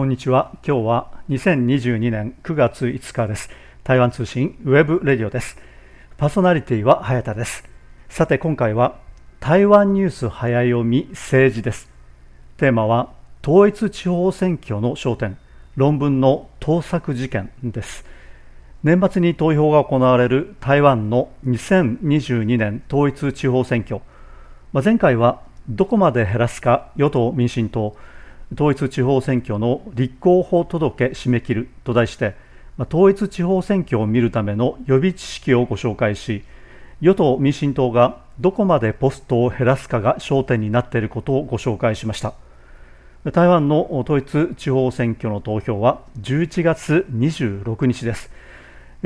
こんにちは。今日は2022年9月5日です。台湾通信ウェブレディオです。パーソナリティは早田です。さて今回は台湾ニュース早読み政治です。テーマは統一地方選挙の焦点。論文の盗作事件です。年末に投票が行われる台湾の2022年統一地方選挙、まあ、前回はどこまで減らすか与党・民進党。統一地方選挙の立候補届締め切ると題して統一地方選挙を見るための予備知識をご紹介し与党・民進党がどこまでポストを減らすかが焦点になっていることをご紹介しました。台湾の統一地方選挙の投票は11月26日です。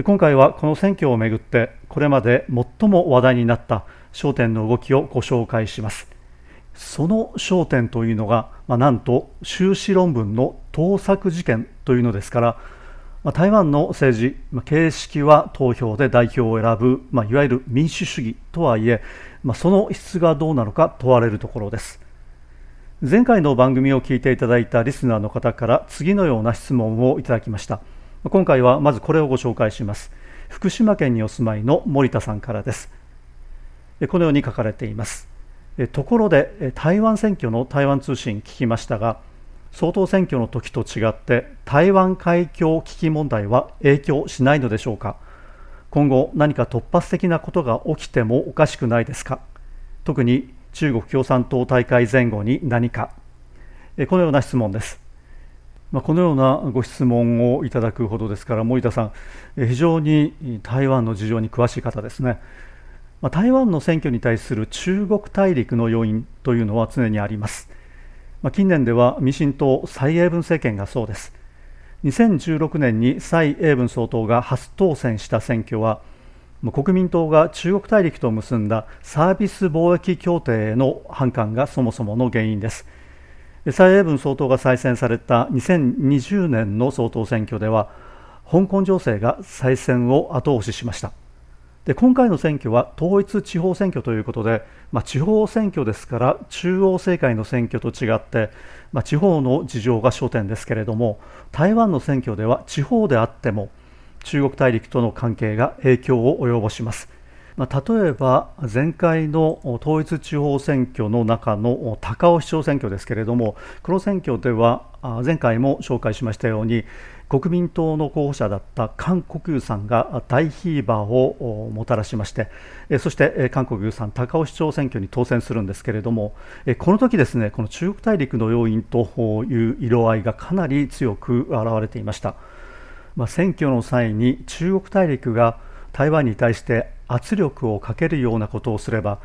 今回はこの選挙をめぐってこれまで最も話題になった焦点の動きをご紹介します。その焦点というのが、まあ、なんと修士論文の盗作事件というのですから、まあ、台湾の政治、まあ、形式は投票で代表を選ぶ、まあ、いわゆる民主主義とはいえ、まあ、その質がどうなのか問われるところです。前回の番組を聞いていただいたリスナーの方から次のような質問をいただきました。今回はまずこれをご紹介します。福島県にお住まいの森田さんからです。このように書かれています。ところで台湾選挙の台湾通信聞きましたが総統選挙の時と違って台湾海峡危機問題は影響しないのでしょうか？今後何か突発的なことが起きてもおかしくないですか？特に中国共産党大会前後に何か。このような質問です。このようなご質問をいただくほどですから森田さん非常に台湾の事情に詳しい方ですね。まあ、台湾の選挙に対する中国大陸の要因というのは常にあります、まあ、近年では民進党蔡英文政権がそうです。2016年に蔡英文総統が初当選した選挙は国民党が中国大陸と結んだサービス貿易協定への反感がそもそもの原因です。蔡英文総統が再選された2020年の総統選挙では香港情勢が再選を後押ししました。で今回の選挙は統一地方選挙ということで、まあ、地方選挙ですから中央政界の選挙と違って、まあ、地方の事情が焦点ですけれども台湾の選挙では地方であっても中国大陸との関係が影響を及ぼします。まあ、例えば前回の統一地方選挙の中の高尾市長選挙ですけれどもこの選挙では前回も紹介しましたように国民党の候補者だった韓国瑜さんが大ヒーバーをもたらしましてそして韓国瑜さん高尾市長選挙に当選するんですけれどもこの時ですねこの中国大陸の要因という色合いがかなり強く現れていました、まあ、選挙の際に中国大陸が台湾に対して圧力をかけるようなことをすれば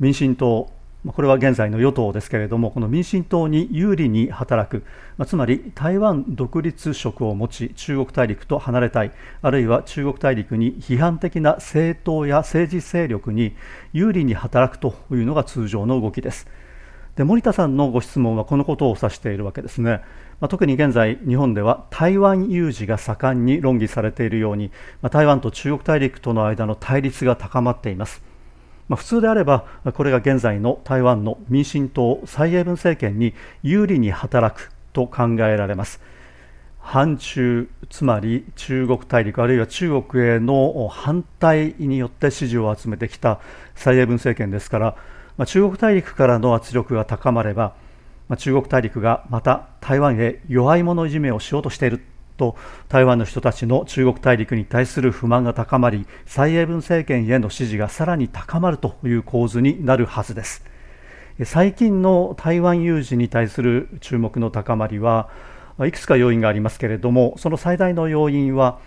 民進党これは現在の与党ですけれどもこの民進党に有利に働く、つまり台湾独立色を持ち中国大陸と離れたい。あるいは中国大陸に批判的な政党や政治勢力に有利に働くというのが通常の動きです。で森田さんのご質問はこのことを指しているわけですね、まあ、特に現在日本では台湾有事が盛んに論議されているように、まあ、台湾と中国大陸との間の対立が高まっています。まあ、普通であればこれが現在の台湾の民進党蔡英文政権に有利に働くと考えられます。反中つまり中国大陸あるいは中国への反対によって支持を集めてきた蔡英文政権ですから、まあ、中国大陸からの圧力が高まれば、まあ、中国大陸がまた台湾へ弱い者いじめをしようとしていると台湾の人たちの中国大陸に対する不満が高まり蔡英文政権への支持がさらに高まるという構図になるはずです。最近の台湾有事に対する注目の高まりはいくつか要因がありますけれどもその最大の要因は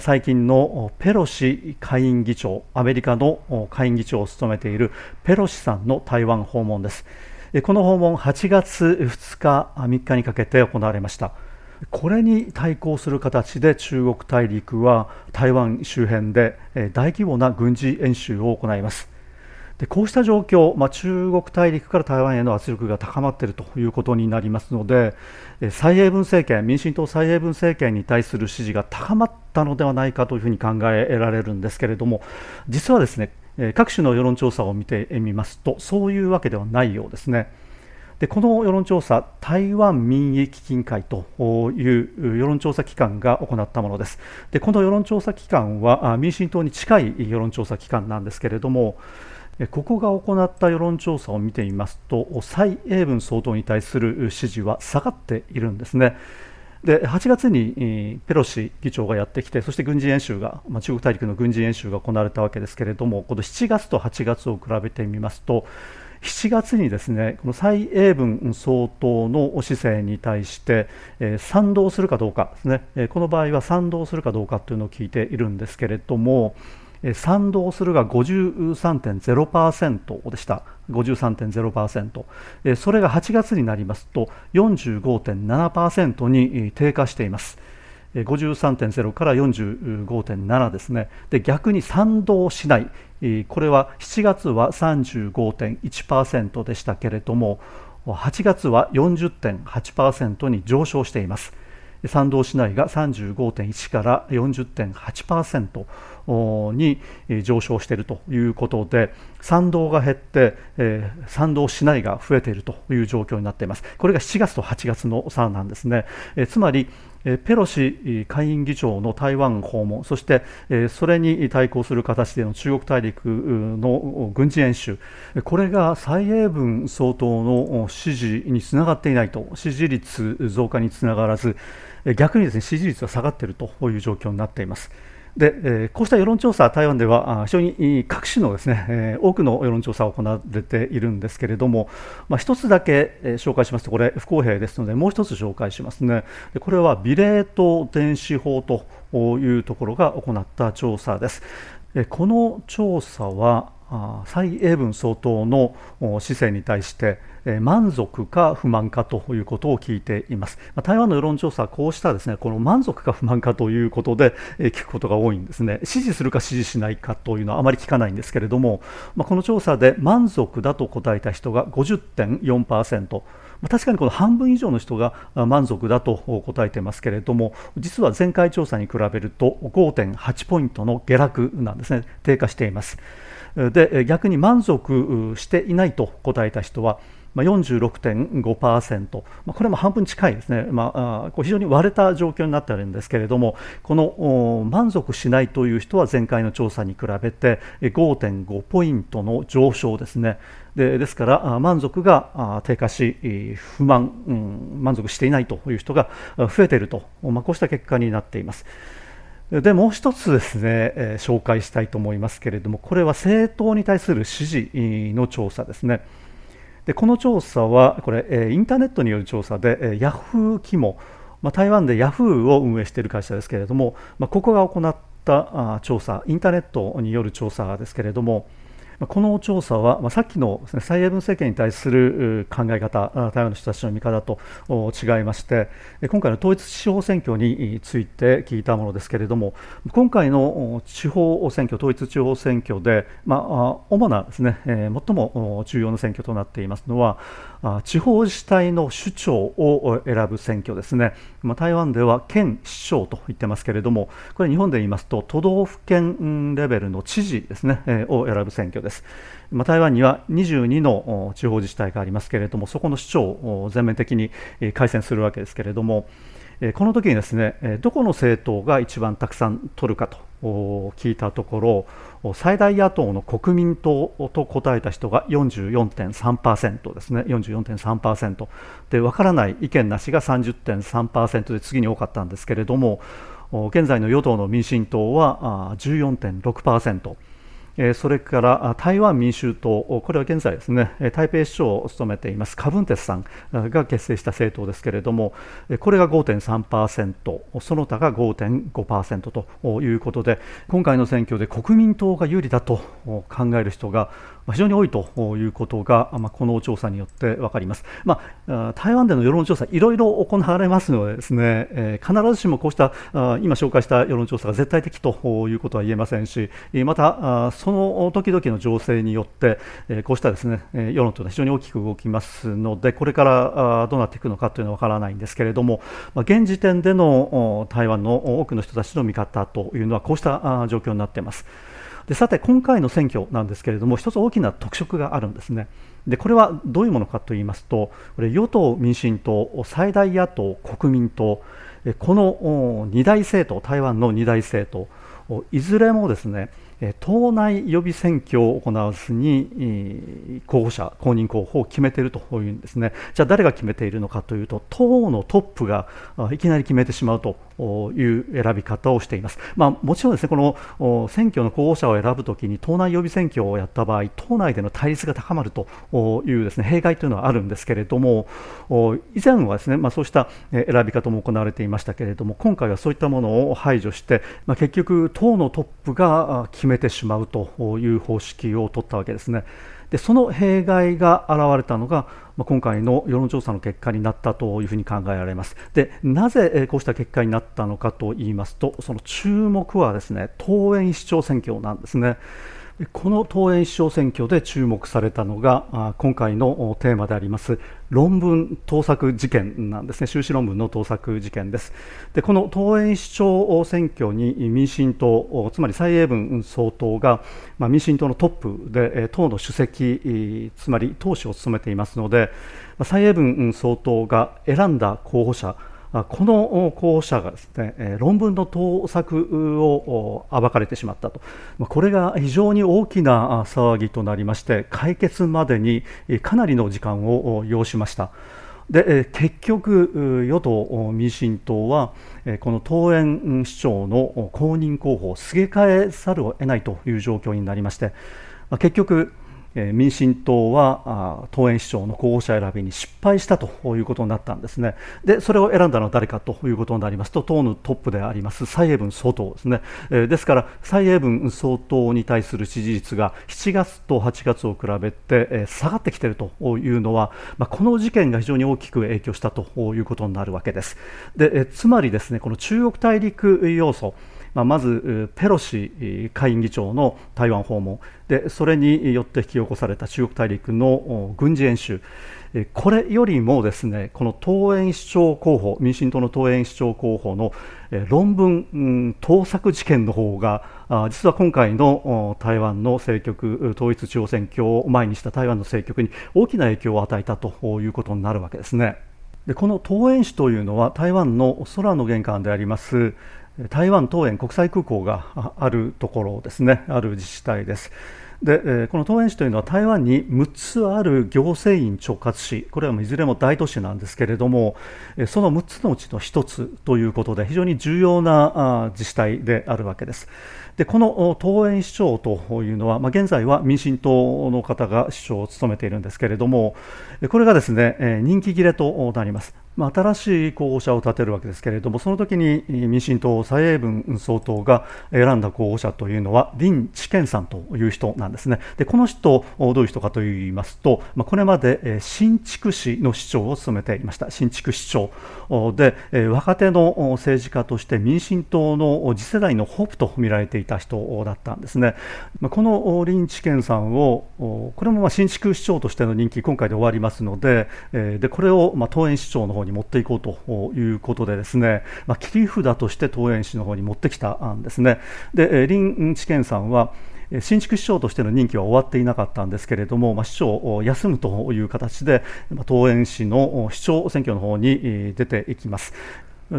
最近のペロシ下院議長アメリカの下院議長を務めているペロシさんの台湾訪問です。この訪問8月2日3日にかけて行われました。これに対抗する形で中国大陸は台湾周辺で大規模な軍事演習を行いますでこうした状況、まあ、中国大陸から台湾への圧力が高まっているということになりますので蔡英文政権民進党蔡英文政権に対する支持が高まったのではないかというふうに考えられるんですけれども実はですね各種の世論調査を見てみますとそういうわけではないようですね。でこの世論調査、台湾民意基金会という世論調査機関が行ったものです。でこの世論調査機関は民進党に近い世論調査機関なんですけれども、ここが行った世論調査を見てみますと、蔡英文総統に対する支持は下がっているんですね。で8月にペロシ議長がやってきて、そして軍事演習が、まあ、中国大陸の軍事演習が行われたわけですけれども、この7月と8月を比べてみますと、7月にですねこの蔡英文総統の姿勢に対して、えー、賛同するかどうかですね、え、この場合は賛同するかどうかというのを聞いているんですけれども、え、賛同するが53.0%でした。53.0%、えー、それが8月になりますと45.7%に低下しています。53.0から45.7ですねで逆に賛同しないこれは7月は35.1%でしたけれども8月は40.8%に上昇しています。賛同しないが35.1から40.8%に上昇しているということで賛同が減って、えー、賛同しないが増えているという状況になっています。これが7月と8月の差なんですね、えー、つまりペロシ下院議長の台湾訪問、そしてそれに対抗する形での中国大陸の軍事演習、これが蔡英文総統の支持につながっていないと、支持率増加につながらず、逆にですね支持率が下がっているという状況になっています。で、え、こうした世論調査、台湾では非常に各種のですね、え、多くの世論調査を行われているんですけれども、まあ、一つだけ、紹介しますと、これ、不公平ですので、もう一つ紹介しますね。これはビレート電子法というところが行った調査です。この調査は蔡英文総統の姿勢に対して満足か不満かということを聞いています。台湾の世論調査はこうしたですねこの満足か不満かということで聞くことが多いんですね。支持するか支持しないかというのはあまり聞かないんですけれども、この調査で満足だと答えた人が50.4%。確かにこの半分以上の人が満足だと答えていますけれども、実は前回調査に比べると5.8ポイントの下落なんですね、低下しています。で逆に満足していないと答えた人はまあ、46.5%、まあ、これも半分近いですね、まあ、こう非常に割れた状況になっているんですけれども、この満足しないという人は前回の調査に比べて5.5ポイントの上昇ですね。でですから満足が低下し不満、うん、満足していないという人が増えていると、まあ、こうした結果になっています。でもう一つですね、紹介したいと思いますけれども、これは政党に対する支持の調査ですね。でこの調査は、これ、インターネットによる調査で、ヤフー機も、まあ、台湾でヤフーを運営している会社ですけれども、まあ、ここが行ったあ調査、インターネットによる調査ですけれども、この調査は、まあ、さっきのです、ね、蔡英文政権に対する考え方、台湾の人たちの見方と違いまして、今回の統一地方選挙について聞いたものですけれども、今回の地方選挙、統一地方選挙で、まあ、主なですね、最も重要な選挙となっていますのは、地方自治体の首長を選ぶ選挙ですね、ま、台湾では県市長と言ってますけれども、これ、日本で言いますと、都道府県レベルの知事ですね、を選ぶ選挙です。ま、台湾には22の地方自治体がありますけれども、そこの市長を全面的に改選するわけですけれども、この時にですね、どこの政党が一番たくさん取るかと聞いたところ、最大野党の国民党と答えた人が44.3%ですね、44.3%で、分からない意見なしが30.3%で次に多かったんですけれども、現在の与党の民進党は14.6%。それから台湾民衆党、これは現在ですね、台北市長を務めていますカブンテスさんが結成した政党ですけれども、これが5.3%、その他が5.5%ということで、今回の選挙で国民党が有利だと考える人が非常に多いということが、まあ、この調査によって分かります、まあ、台湾での世論調査、いろいろ行われますので、ですね、え、必ずしもこうした今紹介した世論調査が絶対的ということは言えませんし、またその時々の情勢によって、えこうしたですねえ世論というのは非常に大きく動きますので、これからどうなっていくのかというのは分からないんですけれども、ま現時点での台湾の多くの人たちの見方というのは、こうした状況になっています。でさて今回の選挙なんですけれども一つ大きな特色があるんですねでこれはどういうものかと言いますとこれ与党・民進党最大野党・国民党この2大政党台湾の2大政党いずれもですね党内予備選挙を行わずに候補者、公認候補を決めているというんですね、じゃあ誰が決めているのかというと、党のトップがいきなり決めてしまうという選び方をしています、まあ、もちろんですねこの選挙の候補者を選ぶときに党内予備選挙をやった場合、党内での対立が高まるというですね弊害というのはあるんですけれども、以前はですね、まあ、そうした選び方も行われていましたけれども、今回はそういったものを排除して、まあ、結局、党のトップが決めめてしまうという方式を取ったわけですね。でその弊害が現れたのが、まあ、今回の世論調査の結果になったというふうに考えられます。でなぜこうした結果になったのかといいますと、その注目はですね党員市長選挙なんですね。この党員市長選挙で注目されたのが今回のテーマであります論文盗作事件なんですね。修士論文の盗作事件です。でこの党員市長選挙に民進党つまり蔡英文総統が、まあ、民進党のトップで党の主席つまり党首を務めていますので蔡英文総統が選んだ候補者この候補者がですね論文の盗作を暴かれてしまったと、これが非常に大きな騒ぎとなりまして、解決までにかなりの時間を要しました。で結局、与党・民進党はこの党員市長の公認候補をすげ替えざるを得ないという状況になりまして結局民進党は党員市長の候補者選びに失敗したということになったんですね。で、それを選んだのは誰かということになりますと、党のトップであります蔡英文総統ですね。ですから、蔡英文総統に対する支持率が7月と8月を比べて下がってきているというのは、この事件が非常に大きく影響したということになるわけです。で、つまりですね、この中国大陸要素、まあ、まずペロシ下院議長の台湾訪問でそれによって引き起こされた中国大陸の軍事演習これよりもですねこの党員市長候補民進党の党員市長候補の論文盗作事件の方が実は今回の台湾の政局統一地方選挙を前にした台湾の政局に大きな影響を与えたということになるわけですね。でこの桃園市というのは台湾の空の玄関であります台湾桃園国際空港があるところですね、ある自治体です。でこの桃園市というのは台湾に6つある行政院直轄市、これはいずれも大都市なんですけれども、その6つのうちの1つということで、非常に重要な自治体であるわけです。でこの桃園市長というのは、まあ、現在は民進党の方が市長を務めているんですけれども、これがですね人気切れとなります。まあ、新しい候補者を立てるわけですけれども、その時に民進党、蔡英文総統が選んだ候補者というのは、林智堅さんという人なんですね。でこの人、どういう人かといいますと、まあ、これまで新築市の市長を務めていました、新築市長で、若手の政治家として民進党の次世代のホープと見られていた人だったんですね。まあ、この林智堅さんを、これもまあ新築市長としての人気、今回で終わりますので、でこれをまあ党園市長の方方に持っていこうということでですね、まあ、切り札として桃園市の方に持ってきたんですね。で林知健さんは新築市長としての任期は終わっていなかったんですけれども、まあ、市長を休むという形で、まあ桃園市の市長選挙の方に出ていきます。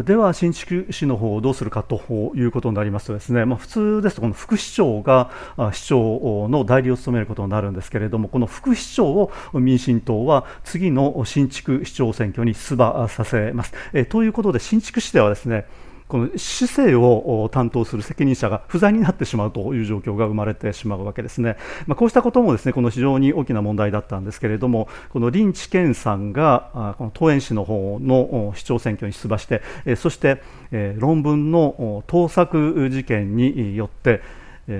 では新築市の方をどうするかということになりますとですね、まあ、普通ですとこの副市長が市長の代理を務めることになるんですけれどもこの副市長を民進党は次の新築市長選挙に出馬させます。えということで新築市ではですねこの市政を担当する責任者が不在になってしまうという状況が生まれてしまうわけですね。まあ、こうしたこともですねこの非常に大きな問題だったんですけれども、この林智健さんがこの桃園市の方の市長選挙に出馬して、そして論文の盗作事件によって、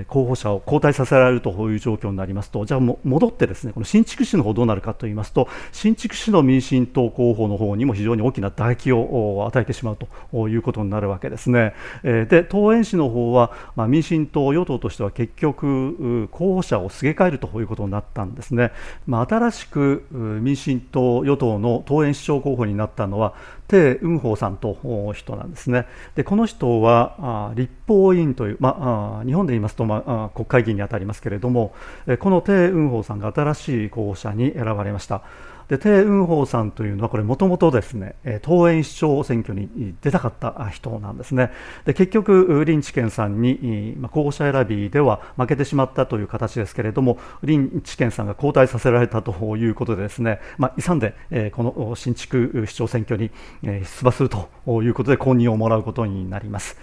候補者を交代させられるという状況になりますと、じゃあ戻ってですね、この新築市の方どうなるかと言いますと、新築市の民進党候補の方にも非常に大きな打撃を与えてしまうということになるわけですね。で、桃園市の方は、まあ、民進党与党としては結局候補者をすげ替えるということになったんですね。まあ、新しく民進党与党の桃園市長候補になったのは鄭雲宝さんという人なんですね。でこの人は立法委員という、まあ、日本で言いますと、まあ、国会議員にあたりますけれどもこの鄭雲宝さんが新しい候補者に選ばれました。で鄭雲宝さんというのはこれもともとですね東園市長選挙に出たかった人なんですねで結局林知健さんに、まあ、候補者選びでは負けてしまったという形ですけれども林知健さんが交代させられたということでですね、まあ、勇んで、えこの新築市長選挙に、出馬するということで公認をもらうことになります。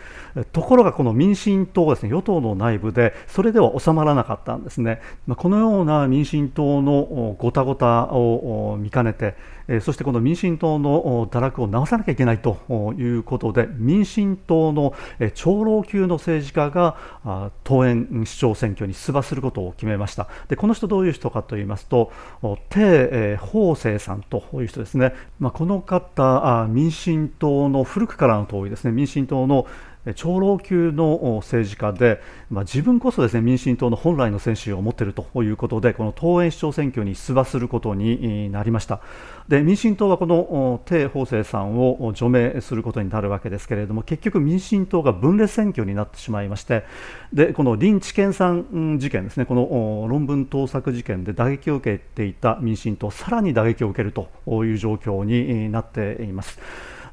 ところがこの民進党ですね与党の内部でそれでは収まらなかったんですね、このような民進党のごたごたを見かねて、そしてこの民進党の堕落を直さなきゃいけないということで民進党の長老級の政治家が当園市長選挙に出馬することを決めました。でこの人どういう人かといいますと鄭法生さんという人ですね、まあ、この方民進党の古くからの党意ですね民進党の長老級の政治家で、まあ、自分こそですね民進党の本来の選手を持っているということでこの東園市長選挙に出馬することになりましたで民進党はこの鄭法生さんを除名することになるわけですけれども結局民進党が分裂選挙になってしまいましてでこの林知健さん事件ですねこの論文盗作事件で打撃を受けていた民進党さらに打撃を受けるという状況になっています。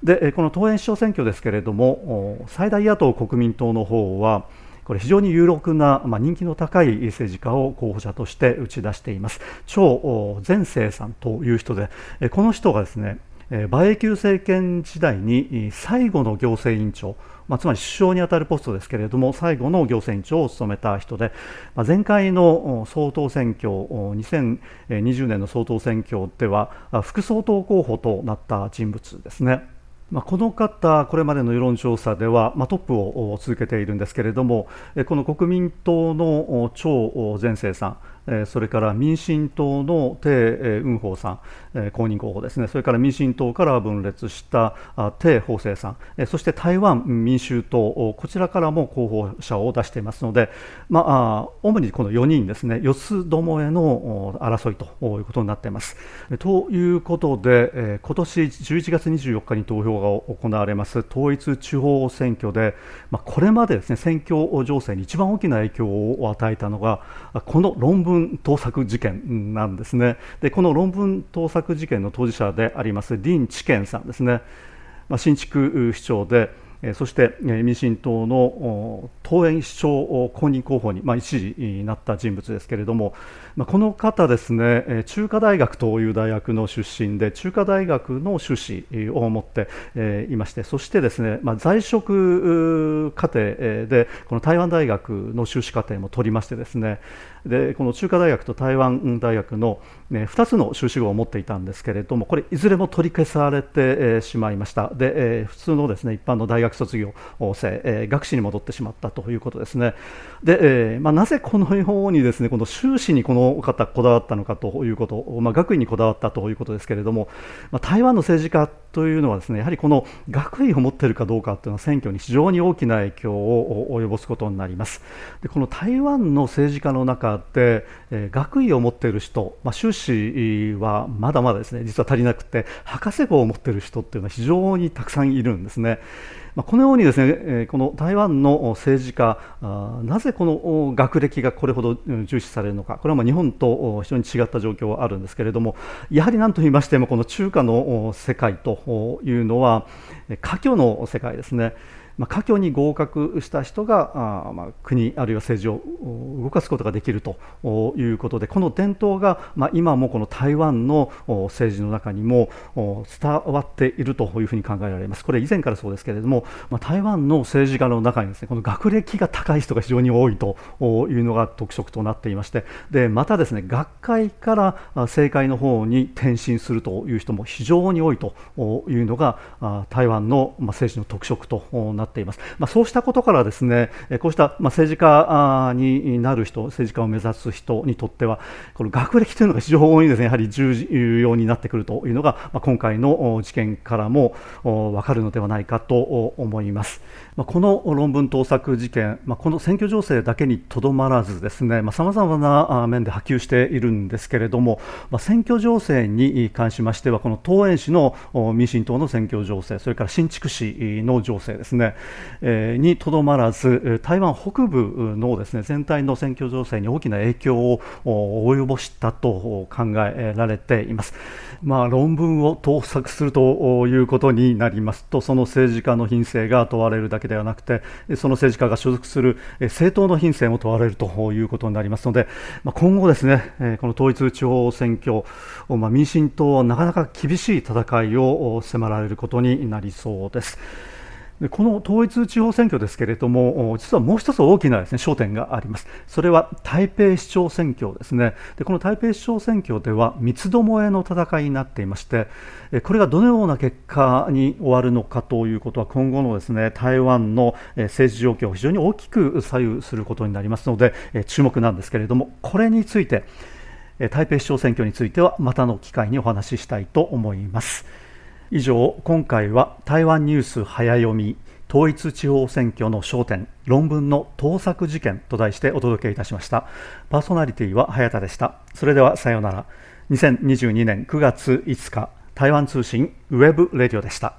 でこの東園市長選挙ですけれども最大野党・国民党の方はこれ非常に有力な、まあ、人気の高い政治家を候補者として打ち出しています張善政さんという人でこの人がですね馬英九政権時代に最後の行政委員長まあ、つまり首相にあたるポストですけれども最後の行政委員長を務めた人で、まあ、前回の総統選挙2020年の総統選挙では副総統候補となった人物ですね。まあ、この方、これまでの世論調査では、まあ、トップを続けているんですけれども、この国民党の張善政さん、それから民進党の鄭雲宝さん、公認候補ですね、それから民進党から分裂した鄭法生さん、そして台湾民衆党、こちらからも候補者を出していますので、まあ、主にこの4人ですね、四つどもえの争いということになっています。ということで、今年11月24日に投票が行われます統一地方選挙で、まあ、これまでですね選挙情勢に一番大きな影響を与えたのがこの論文盗作事件なんですね。でこの論文盗作事件の当事者であります林知健さんですね、まあ、新築市長でそして民進党の党園市長公認候補に、まあ、一時なった人物ですけれども、まあ、この方ですね中華大学という大学の出身で中華大学の修士を持っていましてそしてですね、まあ、在職課程でこの台湾大学の修士課程も取りましてですねでこの中華大学と台湾大学の、ね、2つの修士号を持っていたんですけれどもこれいずれも取り消されてしまいました。で普通のですね一般の大学卒業生学士に戻ってしまったということですね。で、えまあ、なぜこのようにですねこの修士にこの方こだわったのかということ、まあ、学位にこだわったということですけれども、まあ、台湾の政治家というのはですねやはりこの学位を持っているかどうかというのは選挙に非常に大きな影響を及ぼすことになります。でこの台湾の政治家の中で、えー、学位を持っている人、まあ、修士はまだまだですね実は足りなくて博士号を持っている人というのは非常にたくさんいるんですね。まあこのようにですねこの台湾の政治家なぜこの学歴がこれほど重視されるのかこれはまあ日本と非常に違った状況はあるんですけれどもやはりなんと言いましてもこの中華の世界というのは華僑の世界ですね。まあ、科挙に合格した人があ、まあ、国あるいは政治を動かすことができるということでこの伝統が、まあ、今もこの台湾の政治の中にも伝わっているというふうに考えられます。これ以前からそうですけれども、まあ、台湾の政治家の中にですねこの学歴が高い人が非常に多いというのが特色となっていましてでまたですね学会から政界の方に転身するという人も非常に多いというのが台湾の政治の特色となってっています。まあ、そうしたことからですね、こうした政治家になる人、政治家を目指す人にとっては、この学歴というのが非常にですね、やはり重要になってくるというのが、今回の事件からもわかるのではないかと思います。この論文盗作事件、この選挙情勢だけにとどまらずですね、さまざ、まな面で波及しているんですけれども、選挙情勢に関しましては、この東園市の民進党の選挙情勢、それから新築市の情勢ですね、にとどまらず、台湾北部のですね全体の選挙情勢に大きな影響を及ぼしたと考えられています。まあ、論文を盗作するということになりますと、その政治家の品性が問われるだけではなくて、その政治家が所属する政党の品性も問われるということになりますので、まあ、今後ですね、この統一地方選挙、まあ、民進党はなかなか厳しい戦いを迫られることになりそうです。でこの統一地方選挙ですけれども、実はもう一つ大きなです、ね、焦点があります。それは台北市長選挙ですね。でこの台北市長選挙では三つどもえの戦いになっていまして、これがどのような結果に終わるのかということは今後のですね台湾の政治状況を非常に大きく左右することになりますので、注目なんですけれども、これについて、台北市長選挙についてはまたの機会にお話ししたいと思います。以上今回は台湾ニュース早読み統一地方選挙の焦点論文の盗作事件と題してお届けいたしました。パーソナリティは早田でした。それではさようなら。2022年9月5日台湾通信ウェブレディオでした。